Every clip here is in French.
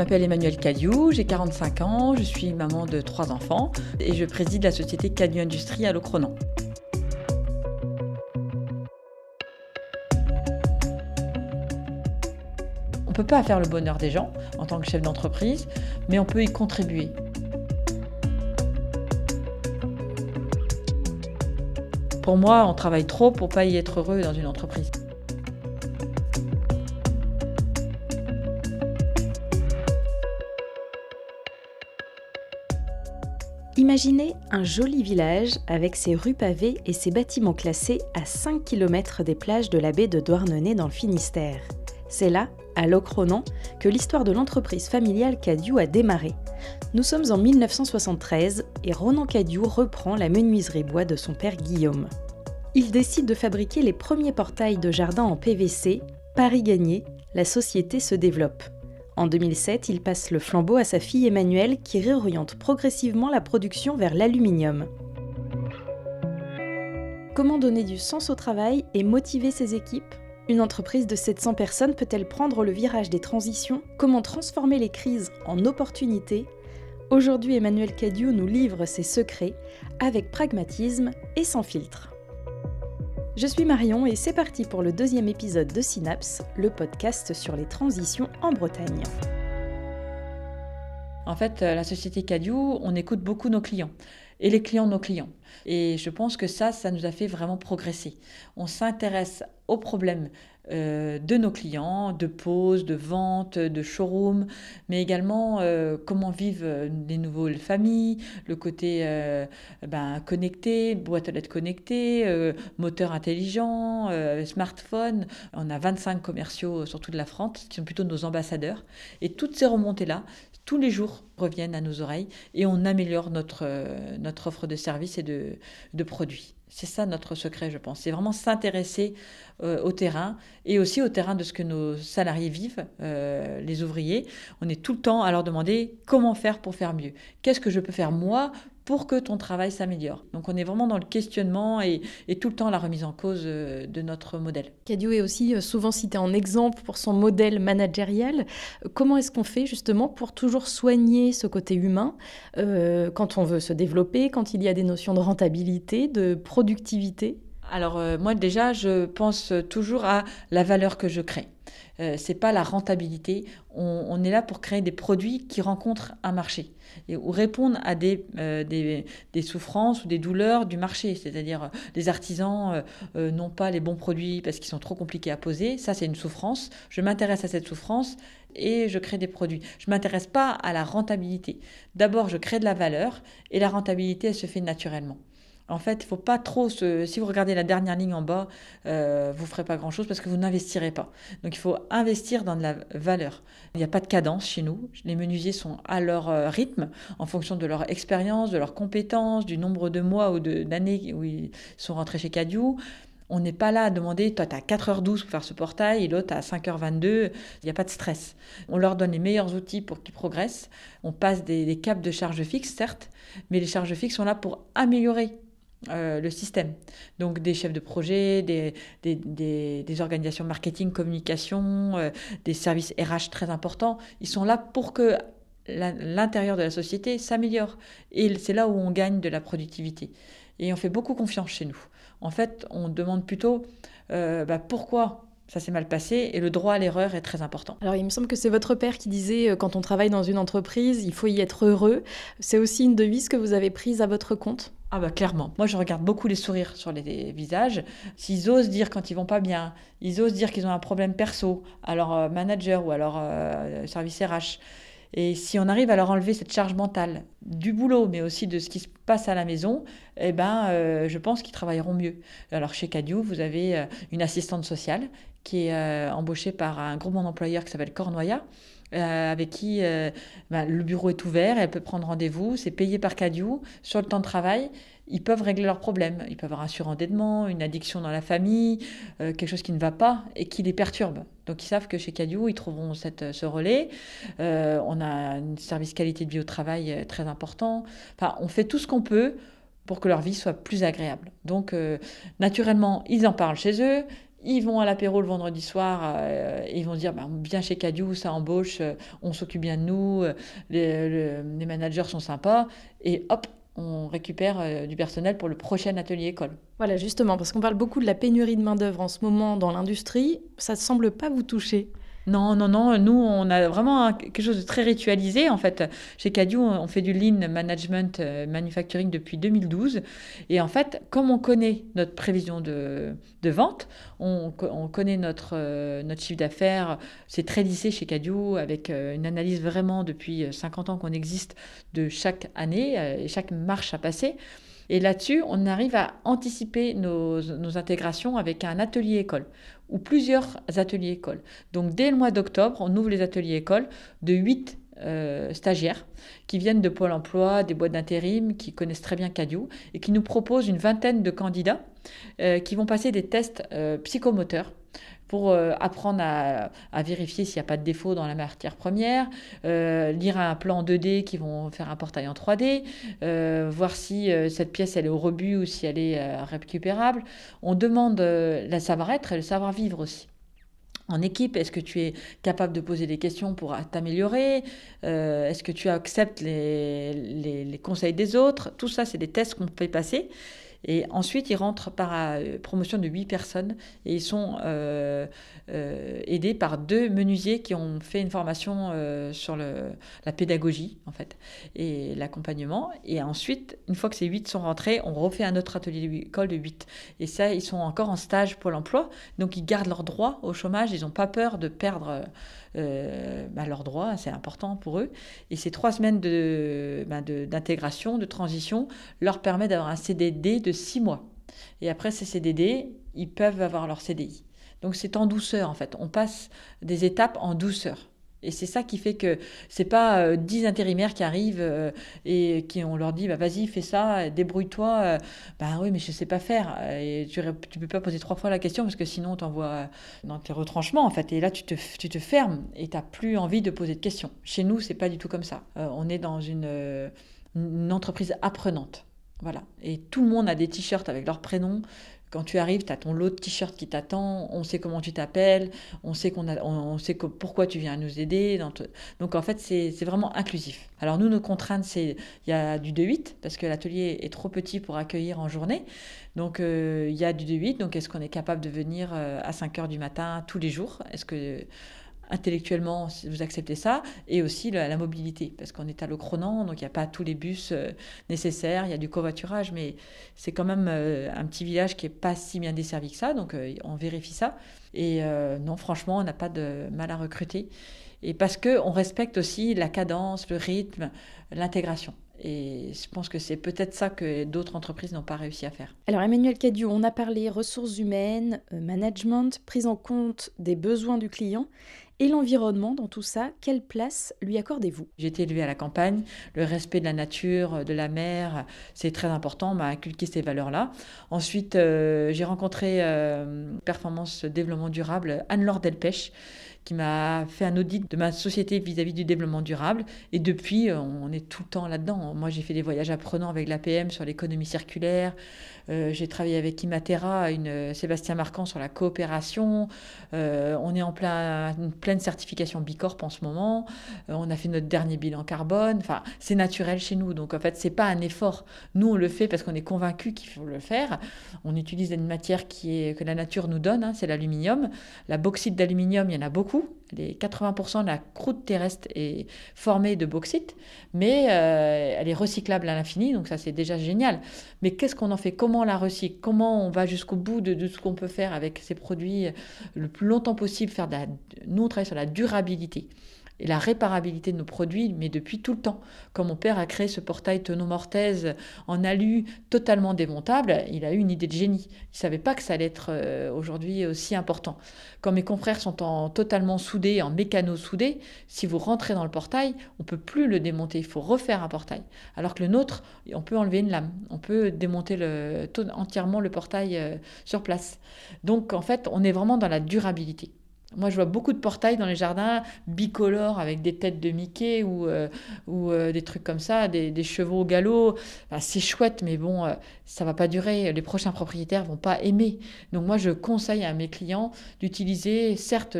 m'appelle Emmanuel Cadiou, j'ai 45 ans, je suis maman de trois enfants et je préside la société Cadiou Industrie à Locronan. On ne peut pas faire le bonheur des gens en tant que chef d'entreprise, mais on peut y contribuer. Pour moi, on travaille trop pour pas y être heureux dans une entreprise. Imaginez un joli village avec ses rues pavées et ses bâtiments classés à 5 km des plages de la baie de Douarnenez dans le Finistère. C'est là, à Locronan, que l'histoire de l'entreprise familiale Cadieu a démarré. Nous sommes en 1973 et Ronan Cadieu reprend la menuiserie bois de son père Guillaume. Il décide de fabriquer les premiers portails de jardin en PVC. Paris gagné, la société se développe. En 2007, il passe le flambeau à sa fille Emmanuelle qui réoriente progressivement la production vers l'aluminium. Comment donner du sens au travail et motiver ses équipes? Une entreprise de 700 personnes peut-elle prendre le virage des transitions? Comment transformer les crises en opportunités? Aujourd'hui, Emmanuel Cadieu nous livre ses secrets avec pragmatisme et sans filtre. Je suis Marion et c'est parti pour le deuxième épisode de Synapse, le podcast sur les transitions en Bretagne. En fait, euh, la société Cadieu, on écoute beaucoup nos clients et les clients de nos clients. Et je pense que ça, ça nous a fait vraiment progresser. On s'intéresse aux problèmes euh, de nos clients, de pause, de vente, de showroom, mais également euh, comment vivent euh, les nouvelles familles, le côté ben, connecté, boîte à lettres connectée, moteur intelligent, smartphone. On a 25 commerciaux sur toute la France qui sont plutôt nos ambassadeurs. Et toutes ces remontées-là, tous les jours reviennent à nos oreilles et on améliore notre, offre de services et de produits. C'est ça notre secret, je pense. C'est vraiment s'intéresser euh, au terrain et aussi au terrain de ce que nos salariés vivent, euh, les ouvriers. On est tout le temps à leur demander comment faire pour faire mieux. Qu'est-ce que je peux faire moi pour que ton travail s'améliore. Donc on est vraiment dans le questionnement et, tout le temps la remise en cause euh, de notre modèle. Cadio est aussi euh, souvent cité en exemple pour son modèle managérial. Comment est-ce qu'on fait justement pour toujours soigner ce côté humain euh, quand on veut se développer, quand il y a des notions de rentabilité, de productivité? Alors moi déjà, je pense toujours à la valeur que je crée. Euh, c'est pas la rentabilité. On, est là pour créer des produits qui rencontrent un marché et, ou répondent à des, euh, des, souffrances ou des douleurs du marché. C'est-à-dire, euh, les artisans n'ont pas les bons produits parce qu'ils sont trop compliqués à poser. Ça, c'est une souffrance. Je m'intéresse à cette souffrance et je crée des produits. Je ne m'intéresse pas à la rentabilité. D'abord, je crée de la valeur et la rentabilité, elle se fait naturellement. En fait, il faut pas trop se... Si vous regardez la dernière ligne en bas, euh, vous ferez pas grand-chose parce que vous n'investirez pas. Donc il faut investir dans de la valeur. Il n'y a pas de cadence chez nous. Les menuisiers sont à leur euh, rythme, en fonction de leur expérience, de leurs compétences, du nombre de mois ou d'années où ils sont rentrés chez Cadieu. On n'est pas là à demander, toi, tu as 4h12 pour faire ce portail et l'autre à 5h22. Il n'y a pas de stress. On leur donne les meilleurs outils pour qu'ils progressent. On passe des, des caps de charge fixe, certes, mais les charges fixes sont là pour améliorer euh, le système. Donc des chefs de projet, des, des, organisations marketing, communication, euh, des services RH très importants, ils sont là pour que l'intérieur de la société s'améliore. Et c'est là où on gagne de la productivité. Et on fait beaucoup confiance chez nous. En fait, on demande plutôt euh, bah, pourquoi ça s'est mal passé et le droit à l'erreur est très important. Alors il me semble que c'est votre père qui disait quand on travaille dans une entreprise, il faut y être heureux. C'est aussi une devise que vous avez prise à votre compte? Ah bah clairement. Moi je regarde beaucoup les sourires sur les visages. S'ils osent dire quand ils vont pas bien, ils osent dire qu'ils ont un problème perso à leur euh, manager ou à leur euh, service RH. Et si on arrive à leur enlever cette charge mentale du boulot, mais aussi de ce qui se passe à la maison, eh ben, euh, je pense qu'ils travailleront mieux. Alors chez Cadieu, vous avez une assistante sociale qui est embauchée par un gros d'employeurs qui s'appelle Cornoya. Euh, avec qui euh, bah, le bureau est ouvert, elle peut prendre rendez-vous, c'est payé par Cadieu. Sur le temps de travail, ils peuvent régler leurs problèmes. Ils peuvent avoir un surendettement, une addiction dans la famille, euh, quelque chose qui ne va pas et qui les perturbe. Donc ils savent que chez Cadieu, ils trouveront ce relais. on a un service qualité de vie au travail très important. Enfin, on fait tout ce qu'on peut pour que leur vie soit plus agréable. Donc naturellement, ils en parlent chez eux, ils vont à l'apéro le vendredi soir et ils vont dire bah, bien chez Cadieu, ça embauche, on s'occupe bien de nous, les, les, managers sont sympas, et hop, on récupère du personnel pour le prochain atelier école. Voilà, justement, parce qu'on parle beaucoup de la pénurie de main-d'œuvre en ce moment dans l'industrie, ça ne semble pas vous toucher non, non, non. Nous, on a vraiment quelque chose de très ritualisé. En fait, chez Cadieu, on fait du lean management euh, manufacturing depuis 2012. Et en fait, comme on connaît notre prévision de, vente, on, connaît notre, euh, notre chiffre d'affaires, c'est très lissé chez Cadieu, avec euh, une analyse vraiment depuis 50 ans qu'on existe de chaque année et chaque marche à passer. Et là-dessus, on arrive à anticiper nos, nos, intégrations avec un atelier école ou plusieurs ateliers écoles. Donc dès le mois d'octobre, on ouvre les ateliers écoles de 8 euh, stagiaires qui viennent de Pôle emploi, des boîtes d'intérim, qui connaissent très bien Cadieu et qui nous proposent une vingtaine de candidats euh, qui vont passer des tests euh, psychomoteurs pour euh, apprendre à, vérifier s'il n'y a pas de défaut dans la matière première, euh, lire un plan 2D qui vont faire un portail en 3D, euh, voir si cette pièce elle est au rebut ou si elle est récupérable. On demande la savoir-être et le savoir-vivre aussi en équipe Est-ce que tu es capable de poser des questions pour t'améliorer? Est-ce que tu acceptes les, les, conseils des autres? Tout ça, c'est des tests qu'on peut passer. Et ensuite, ils rentrent par euh, promotion de 8 personnes et ils sont euh, euh, aidés par deux menuisiers qui ont fait une formation sur la pédagogie, en fait, et l'accompagnement. Et ensuite, une fois que ces 8 sont rentrés, on refait un autre atelier d'école de 8. Et ça, ils sont encore en stage pour l'emploi, donc ils gardent leurs droits au chômage, ils n'ont pas peur de perdre euh, bah, leurs droits, c'est important pour eux. Et ces trois semaines bah, d'intégration, de, de transition, leur permet d'avoir un CDD de six mois. Et après ces CDD, ils peuvent avoir leur CDI. Donc c'est en douceur en fait. On passe des étapes en douceur. Et c'est ça qui fait que c'est pas euh, dix intérimaires qui arrivent euh, et qui on leur dit bah vas-y fais ça, débrouille-toi. Euh, bah oui mais je sais pas faire. Et tu tu peux pas poser trois fois la question parce que sinon on t'envoie dans tes retranchements en fait. Et là tu te tu te fermes et t'as plus envie de poser de questions. Chez nous c'est pas du tout comme ça. on est dans une, une entreprise apprenante. Voilà. Et tout le monde a des t-shirts avec leur prénom. Quand tu arrives, tu as ton lot de t-shirts qui t'attend, on sait comment tu t'appelles, on sait, qu'on a, on, sait que, pourquoi tu viens nous aider. Donc en fait, c'est, vraiment inclusif. Alors nous, nos contraintes, c'est il y a du 2-8, parce que l'atelier est trop petit pour accueillir en journée. Donc euh, il y a du 2-8, donc est-ce qu'on est capable de venir euh, à 5 heures du matin tous les jours? Est-ce que intellectuellement, vous acceptez ça, et aussi la, mobilité, parce qu'on est à Locronan, donc il n'y a pas tous les bus euh, nécessaires, il y a du covoiturage, mais c'est quand même euh, un petit village qui n'est pas si bien desservi que ça, donc euh, on vérifie ça. Et non, franchement, on n'a pas de mal à recruter. Et parce qu'on respecte aussi la cadence, le rythme, l'intégration. Et je pense que c'est peut-être ça que d'autres entreprises n'ont pas réussi à faire. Alors Emmanuel Cadieu, on a parlé ressources humaines, management, prise en compte des besoins du client. Et l'environnement dans tout ça, quelle place lui accordez-vous? J'ai été élevée à la campagne, le respect de la nature, de la mer, c'est très important, on m'a inculqué ces valeurs-là. Ensuite, euh, j'ai rencontré euh, Performance Développement Durable Anne-Laure Delpech, qui m'a fait un audit de ma société vis-à-vis du développement durable. Et depuis, euh, on est tout le temps là-dedans. Moi, j'ai fait des voyages apprenants avec l'APM sur l'économie circulaire. Euh, j'ai travaillé avec Imatera, une, euh, Sébastien Marquand sur la coopération. on est en plein, pleine certification Bicorp en ce moment. on a fait notre dernier bilan carbone. Enfin, c'est naturel chez nous. Donc, en fait, c'est pas un effort. Nous, on le fait parce qu'on est convaincu qu'il faut le faire. On utilise une matière qui est, que la nature nous donne, hein, c'est l'aluminium. La bauxite d'aluminium, il y en a beaucoup les 80% de la croûte terrestre est formée de bauxite, mais euh, elle est recyclable à l'infini, donc ça c'est déjà génial. Mais qu'est-ce qu'on en fait? Comment on la recycle? Comment on va jusqu'au bout de, ce qu'on peut faire avec ces produits le plus longtemps possible faire de Nous, on travaille sur la durabilité et la réparabilité de nos produits, mais depuis tout le temps. Quand mon père a créé ce portail tonneau mortaise en alu totalement démontable, il a eu une idée de génie. Il savait pas que ça allait être euh, aujourd'hui aussi important. Quand mes confrères sont en totalement soudés, en mécano soudés, si vous rentrez dans le portail, on peut plus le démonter. Il faut refaire un portail. Alors que le nôtre, on peut enlever une lame. On peut démonter entièrement le portail euh, sur place. Donc en fait, on est vraiment dans la durabilité. Moi, je vois beaucoup de portails dans les jardins bicolores avec des têtes de Mickey ou, euh, ou euh, des trucs comme ça, des, chevaux au galop. c'est chouette, mais bon, ça ça va pas durer. Les prochains propriétaires vont pas aimer. Donc moi, je conseille à mes clients d'utiliser, certes,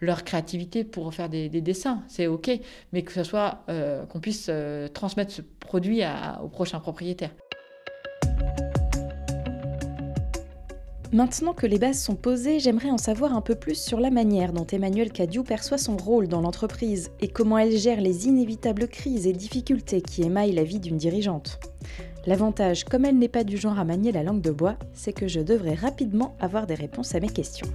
leur créativité pour faire des, dessins, c'est ok, mais que ce soit qu'on puisse transmettre ce produit aux prochains propriétaires. Maintenant que les bases sont posées, j'aimerais en savoir un peu plus sur la manière dont Emmanuel Cadieu perçoit son rôle dans l'entreprise et comment elle gère les inévitables crises et difficultés qui émaillent la vie d'une dirigeante. L'avantage, comme elle n'est pas du genre à manier la langue de bois, c'est que je devrais rapidement avoir des réponses à mes questions.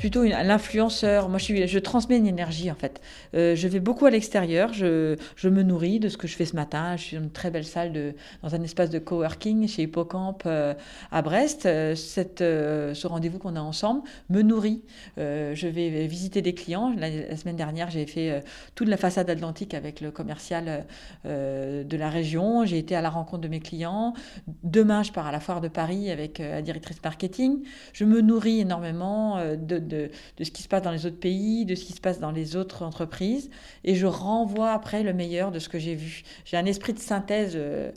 Plutôt l'influenceur. Moi, je, transmets une énergie, en fait. Euh, je vais beaucoup à l'extérieur. Je, je, me nourris de ce que je fais ce matin. Je suis dans une très belle salle, de, dans un espace de coworking chez Hippocampe euh, à Brest. Euh, cette, ce rendez-vous qu'on a ensemble me nourrit. je vais visiter des clients. La, semaine dernière, j'ai fait toute la façade atlantique avec le commercial de la région. J'ai été à la rencontre de mes clients. Demain, je pars à la foire de Paris avec la directrice marketing. Je me nourris énormément de, ce qui se passe dans les autres pays, de ce qui se passe dans les autres entreprises, et je renvoie après le meilleur de ce que j'ai vu. J'ai un esprit de synthèse euh,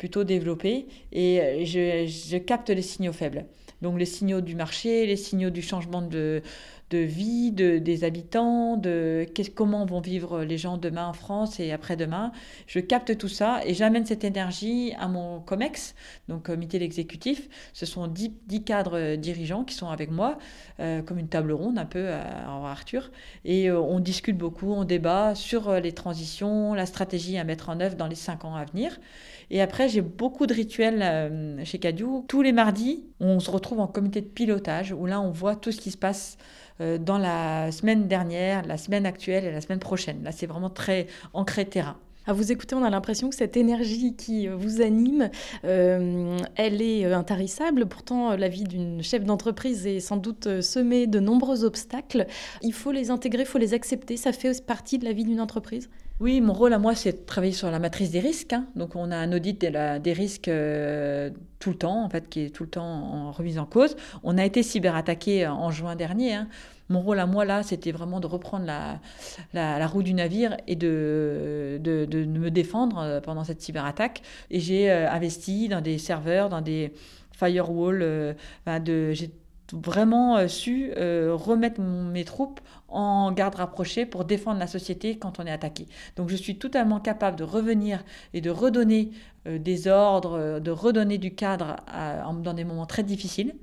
plutôt développé, et euh, je capte les signaux faibles. Donc les signaux du marché, les signaux du changement de, de vie de, des habitants, de comment vont vivre les gens demain en France et après-demain. Je capte tout ça et j'amène cette énergie à mon COMEX, donc comité l'exécutif. Ce sont dix, cadres dirigeants qui sont avec moi, euh, comme une table ronde un peu à, Arthur. Et euh, on discute beaucoup, on débat sur les transitions, la stratégie à mettre en œuvre dans les cinq ans à venir. Et après, j'ai beaucoup de rituels euh, chez Cadieu. Tous les mardis, on se retrouve en comité de pilotage où là, on voit tout ce qui se passe euh, dans la semaine dernière, la semaine actuelle et la semaine prochaine. Là, c'est vraiment très ancré terrain. À vous écouter, on a l'impression que cette énergie qui euh, vous anime, elle est intarissable. Pourtant, la vie d'une chef d'entreprise est sans doute semée de nombreux obstacles. Il faut les intégrer, il faut les accepter. Ça fait partie de la vie d'une entreprise? Oui, mon rôle à moi, c'est de travailler sur la matrice des risques. Hein. Donc, on a un audit des risques tout le temps, en fait, qui est tout le temps en remise en cause. On a été cyberattaqué en juin dernier. Hein. Mon rôle à moi, là, c'était vraiment de reprendre la, roue du navire et de, me défendre euh, pendant cette cyberattaque. Et j'ai euh, investi dans des serveurs, dans des firewalls. Euh, j'ai vraiment su remettre mes troupes en garde rapprochée pour défendre la société quand on est attaqué. Donc je suis totalement capable de revenir et de redonner des ordres, de redonner du cadre dans des moments très difficiles.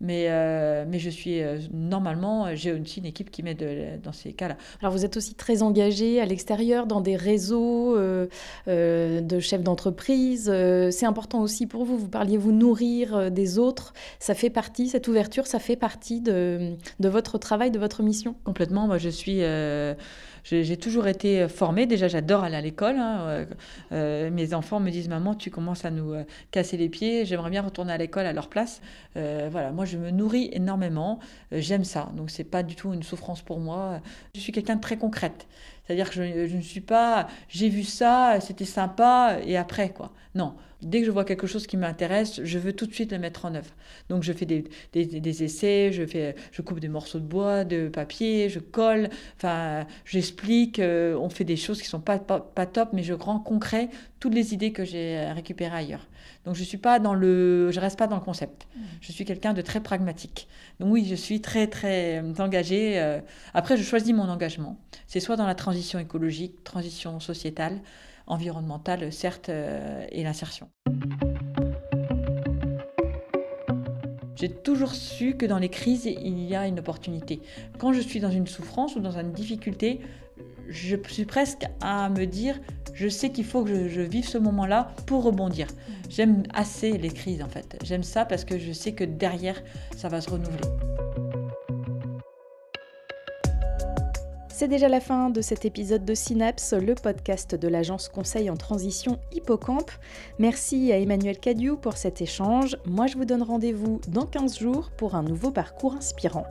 Mais, euh, mais je suis euh, normalement, j'ai aussi une équipe qui m'aide dans ces cas-là. Alors vous êtes aussi très engagé à l'extérieur dans des réseaux euh, de chefs d'entreprise. c'est important aussi pour vous. Vous parliez vous nourrir des autres. Ça fait partie, cette ouverture, ça fait partie de, de votre travail, de votre mission? Complètement. Moi, je suis j'ai toujours été euh, formée. Déjà, j'adore aller à l'école. Hein, euh, euh, mes enfants me disent Maman, tu commences à nous casser les pieds. J'aimerais bien retourner à l'école à leur place. voilà, moi, je me nourris énormément. J'aime ça. Donc, c'est pas du tout une souffrance pour moi. Je suis quelqu'un de très concrète. C'est-à-dire que je, je, ne suis pas, j'ai vu ça, c'était sympa, et après, quoi. Non, dès que je vois quelque chose qui m'intéresse, je veux tout de suite le mettre en œuvre. Donc je fais des, des, des, essais, je, fais, je coupe des morceaux de bois, de papier, je colle, enfin, j'explique, euh, on fait des choses qui sont pas, pas, pas, top, mais je rends concret toutes les idées que j'ai récupérées ailleurs. Donc je suis pas dans le, je reste pas dans le concept. Mmh. Je suis quelqu'un de très pragmatique. Donc oui, je suis très très engagée. Euh. Après, je choisis mon engagement. C'est soit dans la transition écologique, transition sociétale, environnementale, certes, euh, et l'insertion. J'ai toujours su que dans les crises, il y a une opportunité. Quand je suis dans une souffrance ou dans une difficulté, je suis presque à me dire, je sais qu'il faut que je, vive ce moment-là pour rebondir. J'aime assez les crises en fait. J'aime ça parce que je sais que derrière, ça va se renouveler. C'est déjà la fin de cet épisode de Synapse, le podcast de l'agence conseil en transition Hippocampe. Merci à Emmanuel Cadieu pour cet échange. Moi, je vous donne rendez-vous dans 15 jours pour un nouveau parcours inspirant.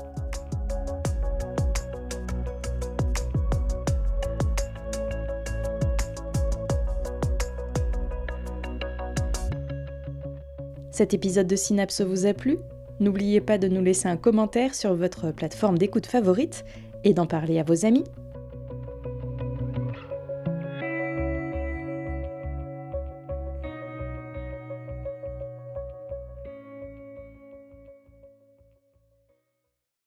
Cet épisode de Synapse vous a plu? N'oubliez pas de nous laisser un commentaire sur votre plateforme d'écoute favorite et d'en parler à vos amis.